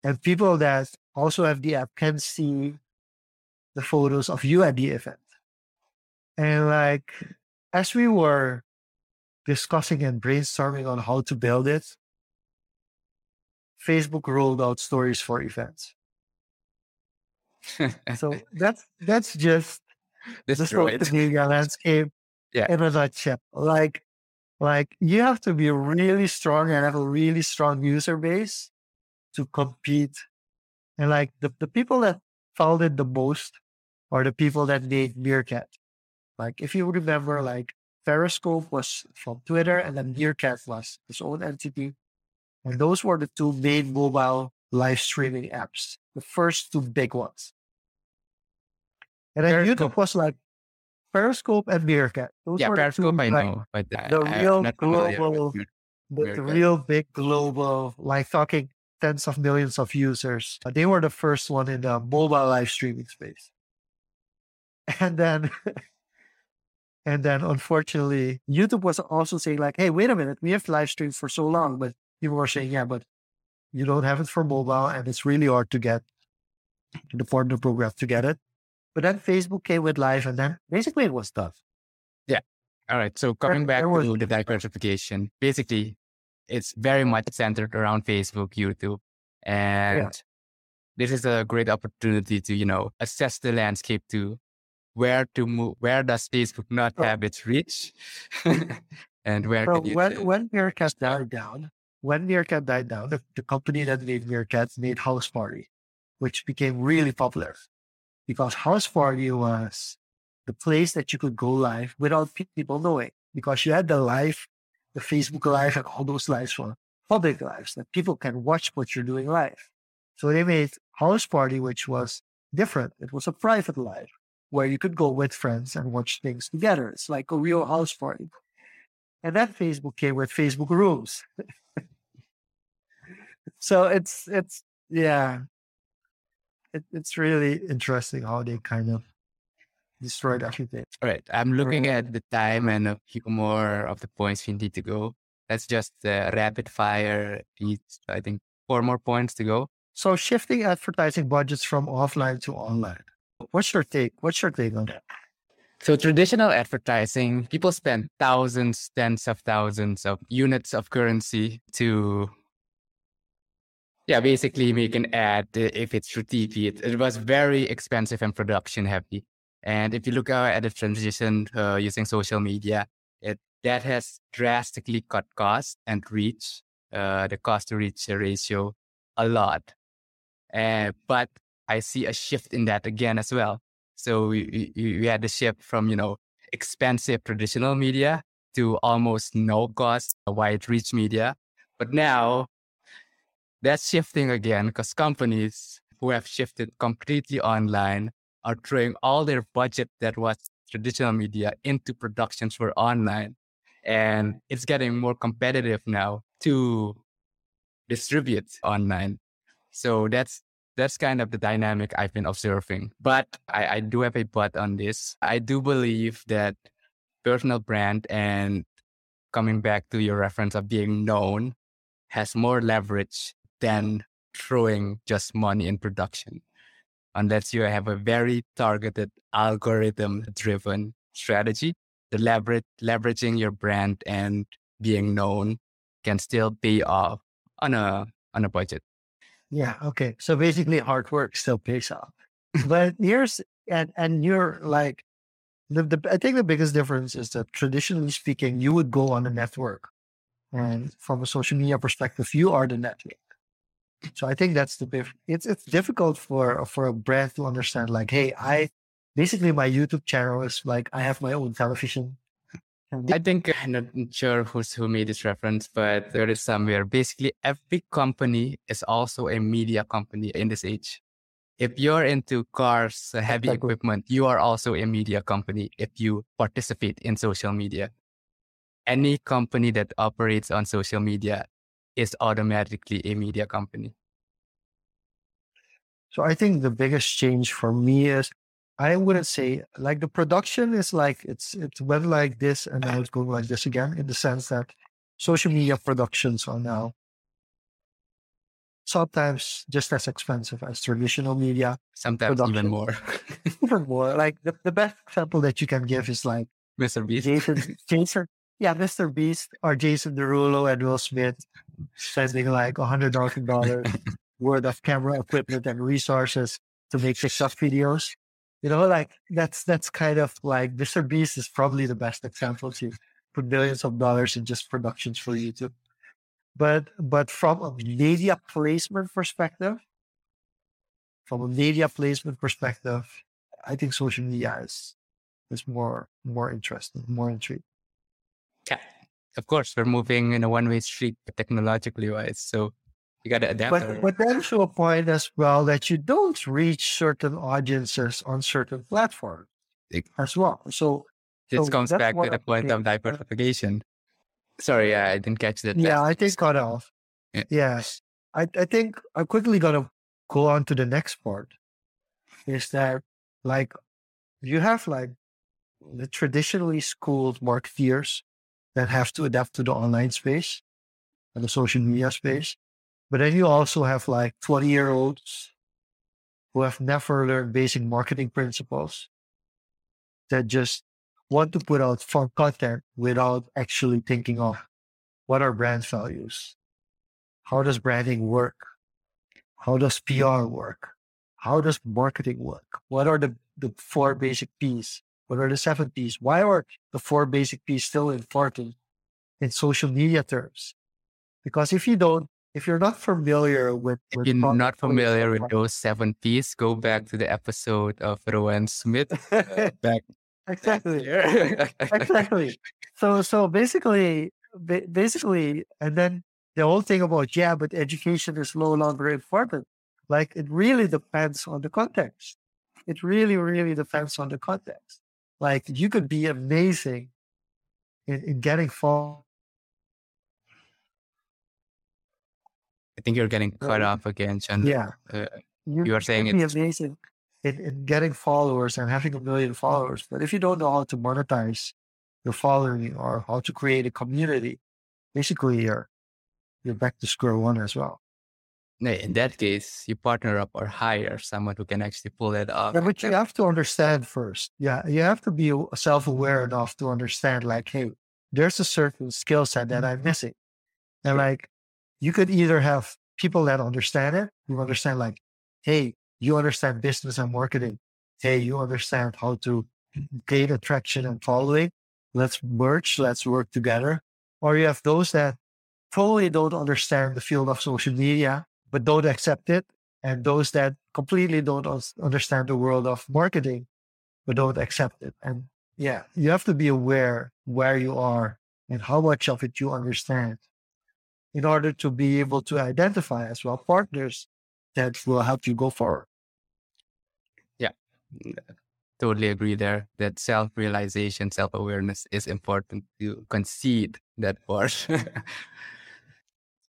and people that also have the app can see the photos of you at the event. And like, as we were discussing and brainstorming on how to build it, Facebook rolled out stories for events. So *laughs* that's that's just the destroyed social media landscape Yeah. in a nutshell. Like, like you have to be really strong and have a really strong user base to compete. And like the, the people that founded the most are the people that made Meerkat. Like if you remember, like Periscope was from Twitter and then Meerkat was its own entity. And those were the two main mobile live streaming apps, the first two big ones. And then Periscope. YouTube was like Periscope and Meerkat. Those Yeah, were two, Periscope I like, know, but uh, the I'm real not familiar with global- the, the real big global, like talking tens of millions of users. They were the first one in the mobile live streaming space. And then, *laughs* and then unfortunately, YouTube was also saying like, "Hey, wait a minute, we have live streamed for so long," but people were saying, "Yeah, but you don't have it for mobile, and it's really hard to get the partner program to get it." But then Facebook came with live, and then basically it was tough. Yeah. All right. So coming back there was- to the diversification, basically, it's very much centered around Facebook, YouTube, and this is a great opportunity to you know assess the landscape to where to move. Where does Facebook not So- have its reach, *laughs* and where you? when when Meerkat died down, when Meerkat died down, the, the company that made Meerkat made House Party, which became really popular because House Party was the place that you could go live without people knowing because you had the live, the Facebook live, and all those lives were public lives that people can watch what you're doing live. So they made House Party, which was different. It was a private live where you could go with friends and watch things together. It's like a real house party. And then Facebook came with Facebook Rooms. *laughs* so it's it's yeah, it, it's really interesting how they kind of destroyed everything. All right. I'm looking at the time and a few more of the points we need to go. Let's just uh, rapid fire each. I think four more points to go. So shifting advertising budgets from offline to online. What's your take? What's your take on that? So traditional advertising, people spend thousands, tens of thousands of units of currency to, yeah, basically make an ad if it's through TV. It, it was very expensive and production heavy. And if you look at the transition uh, using social media, it that has drastically cut cost and reach, uh, the cost to reach ratio a lot. Uh, but I see a shift in that again as well. So we, we, we had the shift from, you know, expensive traditional media to almost no cost wide reach media. But now that's shifting again because companies who have shifted completely online are throwing all their budget that was traditional media into productions for online. And it's getting more competitive now to distribute online. So that's that's kind of the dynamic I've been observing. But I, I do have a but on this. I do believe that personal brand and coming back to your reference of being known has more leverage than throwing just money in production. Unless you have a very targeted algorithm driven strategy, the leverage leveraging your brand and being known can still pay off uh, on a on a budget. Yeah. Okay. So basically, hard work still pays off. but here's and and you're like the, the I think the biggest difference is that traditionally speaking, you would go on a network, and from a social media perspective, you are the network. So I think that's the big. It's it's difficult for for a brand to understand. Like, hey, I basically my YouTube channel is like I have my own television. I think I'm not sure who's who made this reference, but there is somewhere. Basically, every company is also a media company in this age. If you're into cars, uh, heavy equipment, you are also a media company if you participate in social media. Any company that operates on social media is automatically a media company. So I think the biggest change for me is I wouldn't say like the production is like it's it went like this and now it's going like this again in the sense that social media productions are now sometimes just as expensive as traditional media. Sometimes Production. even more. *laughs* Even more. Like the, the best example that you can give is like *laughs* Mr. Beast. Jason Jason yeah, Mr. Beast or Jason Derulo and Will Smith spending like hundred thousand dollars worth of camera equipment and resources to make TikTok videos. You know, like that's that's kind of like Mr. Beast is probably the best example to put billions of dollars in just productions for YouTube. But but from a media placement perspective, from a media placement perspective, I think social media is is more more interesting, more intriguing. Yeah. Of course, we're moving in a one way street technologically wise. So You got to adapt. But but then to a point as well that you don't reach certain audiences on certain platforms It- as well. So this so comes back to the point of diversification. Sorry, yeah, I didn't catch that. Yeah, I think cut off. Yeah. Yes. I, I think I'm quickly gonna go on to the next part. Is that like you have like the traditionally schooled marketeers that have to adapt to the online space and the social media space. But then you also have like 20 year olds who have never learned basic marketing principles that just want to put out fun content without actually thinking of what are brand values? How does branding work? How does PR work? How does marketing work? What are the, the four basic P's? What are the seven P's? Why are the four basic P's still important in social media terms? Because if you don't, if you're not familiar with, If with you're product not familiar with those seven P's, go back to the episode of Rowan Smith uh, *laughs* back exactly. *laughs* exactly. So so basically, ba- basically, and then the whole thing about yeah, but education is no longer important. Like it really depends on the context. It really, really depends on the context. Like you could be amazing in, in getting fall. I think you're getting cut Uh, off again, Chan. Yeah, Uh, you, you are saying it's amazing in, in getting followers and having a million followers. But if you don't know how to monetize your following or how to create a community, basically you're you're back to square one as well. In that case, you partner up or hire someone who can actually pull it off. Yeah, but you have to understand first. Yeah, you have to be self aware enough to understand, like, hey, there's a certain skill set that mm-hmm. I'm missing. And like, you could either have people that understand it, who understand, like, hey, you understand business and marketing. Hey, you understand how to *clears throat* gain attraction and following. Let's merge, let's work together. Or you have those that totally don't understand the field of social media, but don't accept it and those that completely don't understand the world of marketing but don't accept it and yeah you have to be aware where you are and how much of it you understand in order to be able to identify as well partners that will help you go forward Yeah, Totally agree there that self realization, self awareness is important to concede that part. *laughs*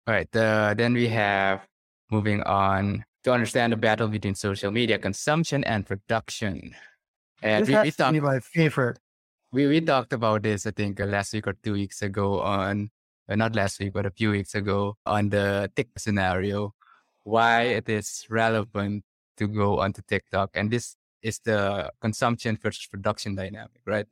All right. Uh, then we have moving on to understand the battle between social media consumption and production. And this we, we, talked, my favorite we, we talked about this, I think, uh, last week or two weeks ago on, uh, not last week, but a few weeks ago on the TikTok scenario, why it is relevant to go onto TikTok. And this is the consumption versus production dynamic, right?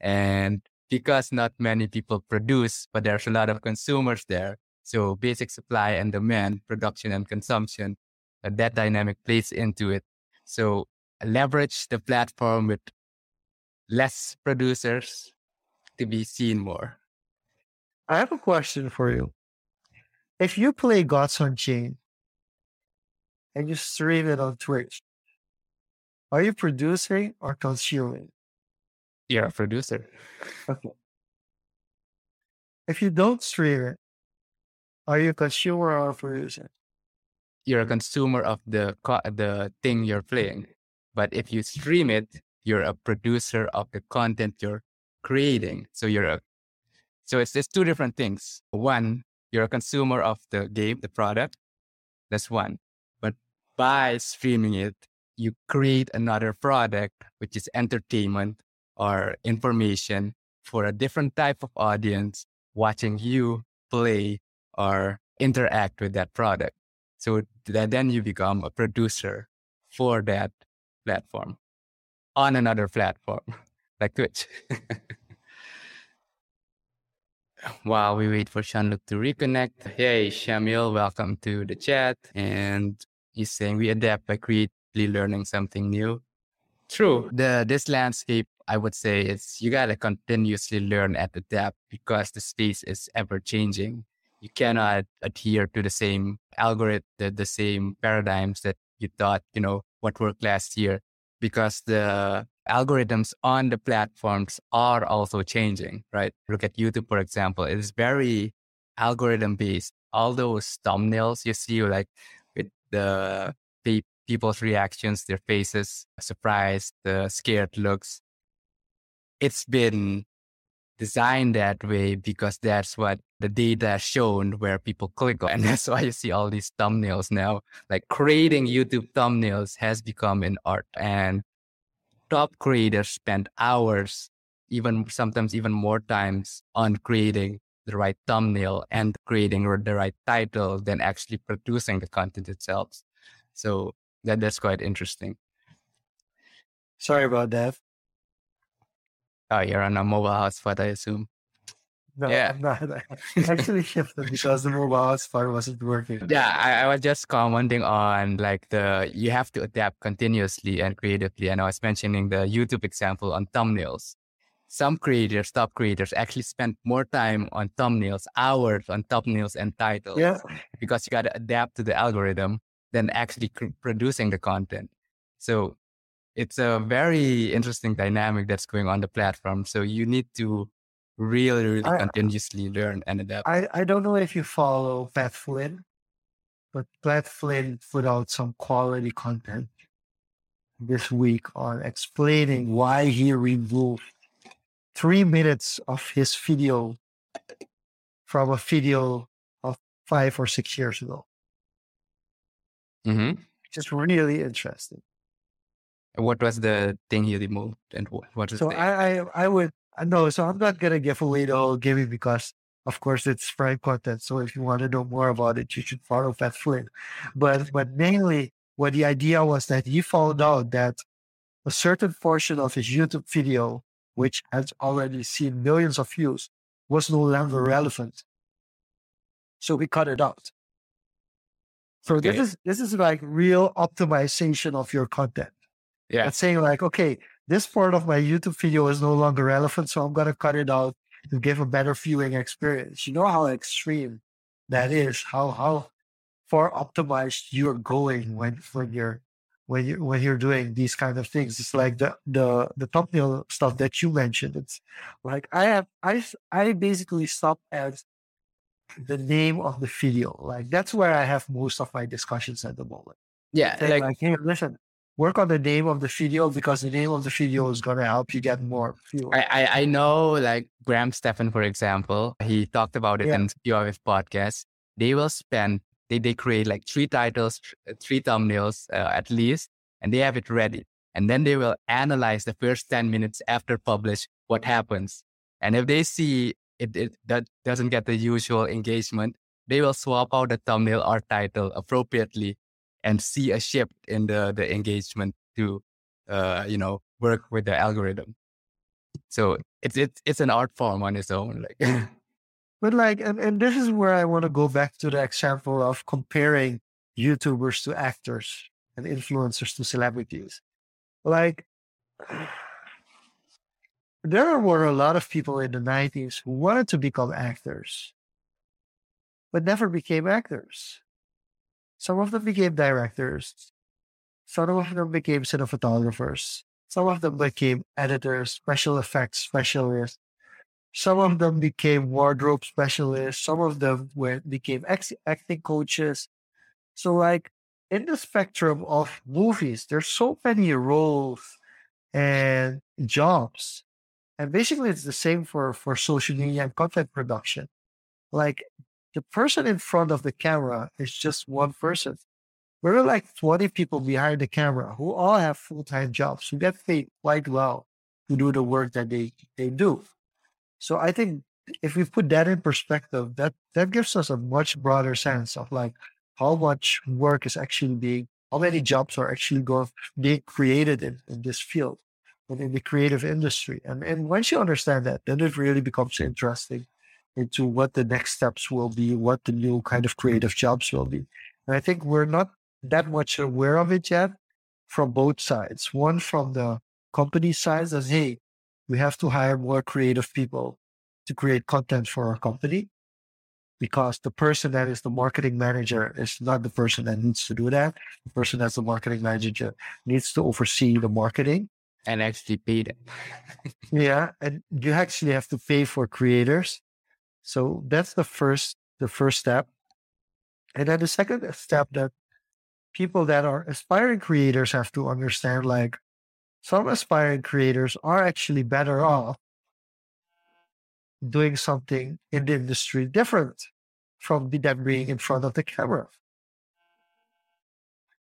And because not many people produce, but there's a lot of consumers there. So basic supply and demand, production and consumption, uh, that dynamic plays into it. So leverage the platform with less producers to be seen more. i have a question for you if you play Gods Unchained and you stream it on twitch are you producing or consuming You're a producer. Okay. If you don't stream it, are you a consumer or a producer? You're a consumer of the co- the thing you're playing. But if you stream it, you're a producer of the content you're creating. So you're a so it's it's two different things. One, you're a consumer of the game, the product. That's one. But by streaming it, you create another product, which is entertainment or information for a different type of audience watching you play or interact with that product. So th- then you become a producer for that platform on another platform *laughs* like Twitch. *laughs* While we wait for Jean-Luc to reconnect, hey Shamil, welcome to the chat. And he's saying we adapt by creatively learning something new. True. The this landscape, I would say, is you gotta continuously learn and adapt because the space is ever changing. You cannot adhere to the same algorithm, the, the same paradigms that you thought, you know, what worked last year, because the algorithms on the platforms are also changing, right? Look at YouTube, for example. It is very algorithm based. All those thumbnails you see, like with the pe- people's reactions, their faces, surprised, the scared looks. It's been designed that way because that's what the data shown where people click on. And *laughs* that's why you see all these thumbnails now. Like creating YouTube thumbnails has become an art and top creators spend hours, even sometimes even more times on creating the right thumbnail and creating the right title than actually producing the content itself. So that that's quite interesting. Sorry about that. Oh, you're on a mobile hotspot, I assume. No, Yeah. I'm not. *laughs* I *laughs* actually shifted because the mobile hotspot wasn't working. Yeah, I, I was just commenting on like the you have to adapt continuously and creatively. And I was mentioning the YouTube example on thumbnails. Some creators, top creators, actually spend more time on thumbnails, hours on thumbnails and titles, Yeah. because you got to adapt to the algorithm than actually cr- producing the content. So it's a very interesting dynamic that's going on the platform. So you need to really, really I- continuously learn and adapt. I, I don't know if you follow Pat Flynn, but Pat Flynn put out some quality content this week on explaining why he removed three minutes of his video from a video of five or six years ago. hmm Just really interesting. What was the thing he removed, and what, is So the I, I I would uh, no, so I'm not gonna give away the whole gimmick because of course it's prime content. So if you want to know more about it, you should follow Pat Flynn. But but mainly what the idea was that he found out that a certain portion of his YouTube video, which has already seen millions of views, was no longer relevant. So we cut it out. So this is this is like real optimization of your content. Yeah It's saying like, okay, this part of my YouTube video is no longer relevant, so I'm gonna cut it out to give a better viewing experience. You know how extreme that is, how how far optimized you're going when when you're when you when you're doing these kind of things. It's like the the the thumbnail stuff that you mentioned. It's like I have I I basically stop at the name of the video. Like that's where I have most of my discussions at the moment yeah like like, hey, listen, work on the name of the video because the name of the video is gonna help you get more views. I, I I know like Graham Stephan for example he talked about it Yeah. in a few of his podcasts they will spend they they create like three titles three thumbnails uh, at least and they have it ready and then they will analyze the first 10 minutes after publish what happens and if they see it, it that doesn't get the usual engagement they will swap out the thumbnail or title appropriately and see a shift in the the engagement to uh you know work with the algorithm so it's it's it's an art form on its own like But like, and, and this is where I want to go back to the example of comparing YouTubers to actors and influencers to celebrities. Like, *sighs* there were a lot of people in the 90s who wanted to become actors, but never became actors. Some of them became directors. Some of them became cinematographers. Some of them became editors, special effects specialists. Some of them became wardrobe specialists. Some of them were became acting coaches. So, like in the spectrum of movies, there's so many roles and jobs, and basically it's the same for for social media and content production. Like the person in front of the camera is just one person. Are like 20 people behind the camera who all have full time jobs who get paid quite well to do the work that they, they do. So I think if we put that in perspective, that that gives us a much broader sense of like how much work is actually being, how many jobs are actually going being created in, in this field in the creative industry. And and once you understand that, then it really becomes interesting into what the next steps will be, what the new kind of creative jobs will be. And I think we're not that much aware of it yet from both sides. One from the company side says, hey, we have to hire more creative people to create content for our company because the person that is the marketing manager is not the person that needs to do that. The person that's the marketing manager needs to oversee the marketing. and actually pay them. *laughs* Yeah. And you actually have to pay for creators. So that's the first the first step. And then the second step that people that are aspiring creators have to understand like some aspiring creators are actually better off doing something in the industry different from them being in front of the camera.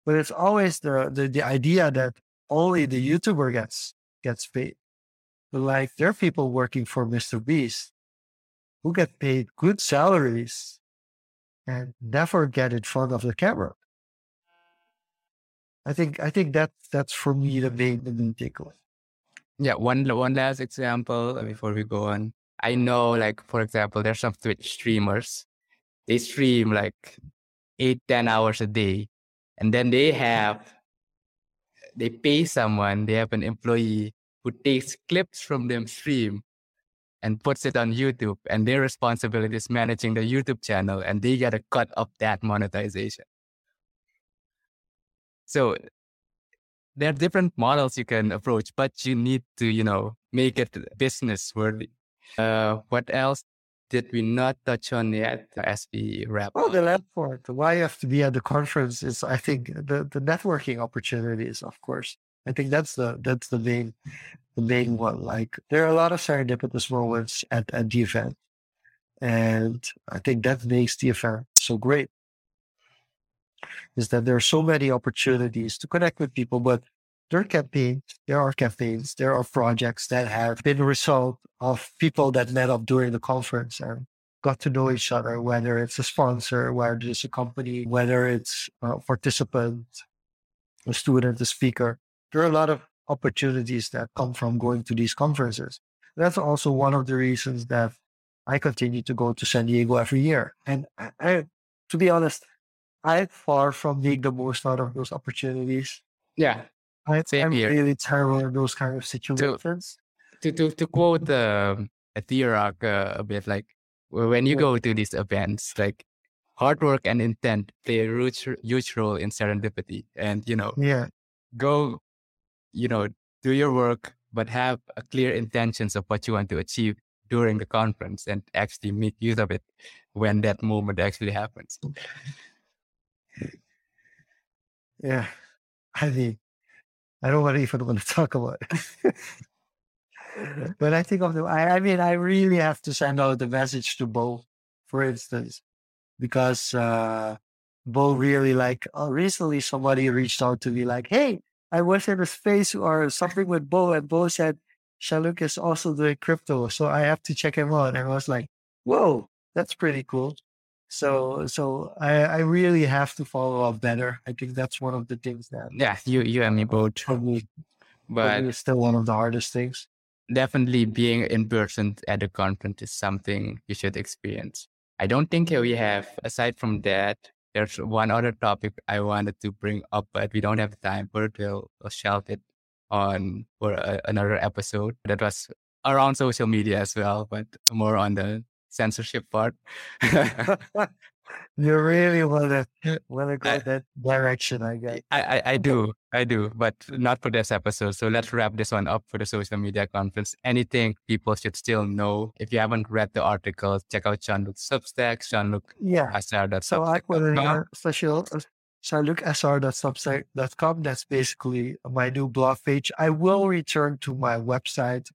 But it's always the, the, the idea that only the YouTuber gets gets paid. But like there are people working for Mr. Beast who get paid good salaries and never get in front of the camera. I think I think that that's for me the main the main takeaway. Yeah, one one last example before we go on. I know, like for example, there's some Twitch streamers. They stream like eight, ten hours a day, and then they have they pay someone. They have an employee who takes clips from them stream and puts it on YouTube, and their responsibility is managing the YouTube channel, and they get a cut of that monetization. So there are different models you can approach, but you need to, you know, make it business worthy. Uh, what else did we not touch on yet as we wrap? Well, the last part, why you have to be at the conference is, I think, the, the networking opportunities, of course. I think that's the that's the main the main one. Like there are a lot of serendipitous moments at, at the event. And I think that makes the event so great is that there are so many opportunities to connect with people, but there are campaigns, there are campaigns, there are projects that have been a result of people that met up during the conference and got to know each other, whether it's a sponsor, whether it's a company, whether it's a participant, a student, a speaker. There are a lot of opportunities that come from going to these conferences. That's also one of the reasons that I continue to go to San Diego every year. And I, I, to be honest, I'm far from being the most out of those opportunities. Yeah, I, here. really terrible in those kind of situations. To to to quote um, a Therock uh, a bit, like when you Yeah. go to these events, like hard work and intent play a huge huge role in serendipity, and you know, Yeah, go, you know, do your work, but have a clear intentions of what you want to achieve during the conference, and actually make use of it when that moment actually happens. yeah. I mean, I don't want to even want to *laughs* talk about it. but I think of the, I, I mean, I really have to send out the message to Bo, for instance, because uh, Bo really like, uh, recently somebody reached out to me like, hey, I was in a space or something with Bo, and Bo said, Jean-Luc is also doing crypto, so I have to check him out. And I was like, whoa, that's pretty cool. So, so I, I really have to follow up better. I think that's one of the things that Yeah, you you and me both, probably, but is still one of the hardest things. definitely being in person at a conference is something you should experience. I don't think we have, aside from that, there's one other topic I wanted to bring up, but we don't have time, but we'll, we'll shelve it on for a, another episode. That was around social media as well, but more on the censorship part. *laughs* you really want to want to go I- that direction, I guess. I, I, I do, I do, but not for this episode. So let's wrap this one up for the social media conference. Anything people should still know. If you haven't read the article, check out Jean-Luc's Substack, Jean-Luc Yeah. Assar. So I com. here social charlucsr.substack.com. That's basically my new blog page. I will return to my website,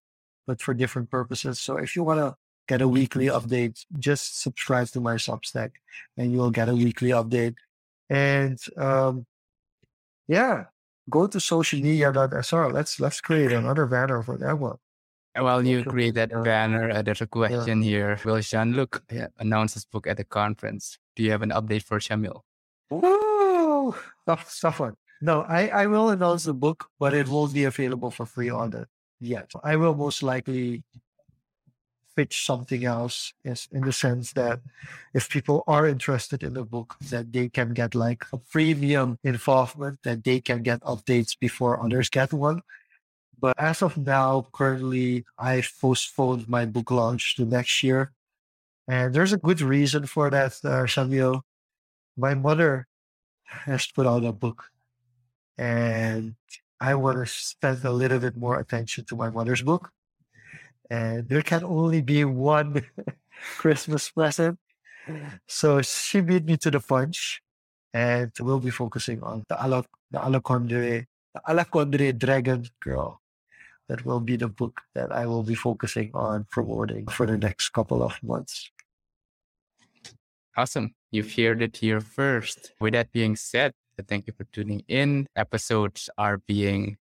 but for different purposes. So if you want to get a weekly update, just subscribe to my Substack and you'll get a weekly update. And um, yeah, go to socialmedia.sr. Let's let's create another banner for that one. Well, you Social create that media. banner, uh, there's a question here. Will Jean-Luc uh, announce his book at the conference? Do you have an update for Shamil? Woo! Tough, tough one. No, I, I will announce the book, but it won't be available for free order yet. I will most likely pitch something else is in the sense that if people are interested in the book, that they can get like a premium involvement, that they can get updates before others get one. But as of now, currently, I've postponed my book launch to next year. And there's a good reason for that, uh, Shamil. My mother has put out a book, and I want to spend a little bit more attention to my mother's book. And there can only be one *laughs* Christmas present. So she beat me to the punch, and we'll be focusing on the Ala the Alakondre, the Alakondre Dragon Girl. That will be the book that I will be focusing on promoting for the next couple of months. Awesome. You've heard it here first. With that being said, thank you for tuning in. Episodes are being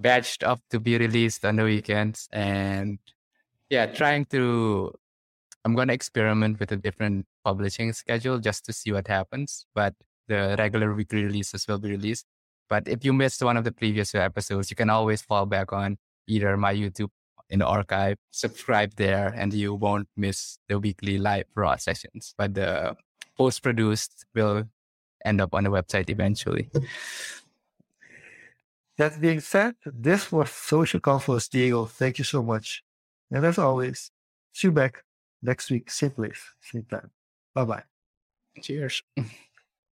batched up to be released on the weekends. And yeah, trying to, I'm going to experiment with a different publishing schedule just to see what happens. But the regular weekly releases will be released. But if you missed one of the previous episodes, you can always fall back on either my YouTube in the archive, subscribe there, and you won't miss the weekly live raw sessions. But the post produced will end up on the website eventually. That being said, this was Social Confoes, Diego. Thank you so much. And as always, see you back next week, same place, same time. Bye bye. Cheers. *laughs*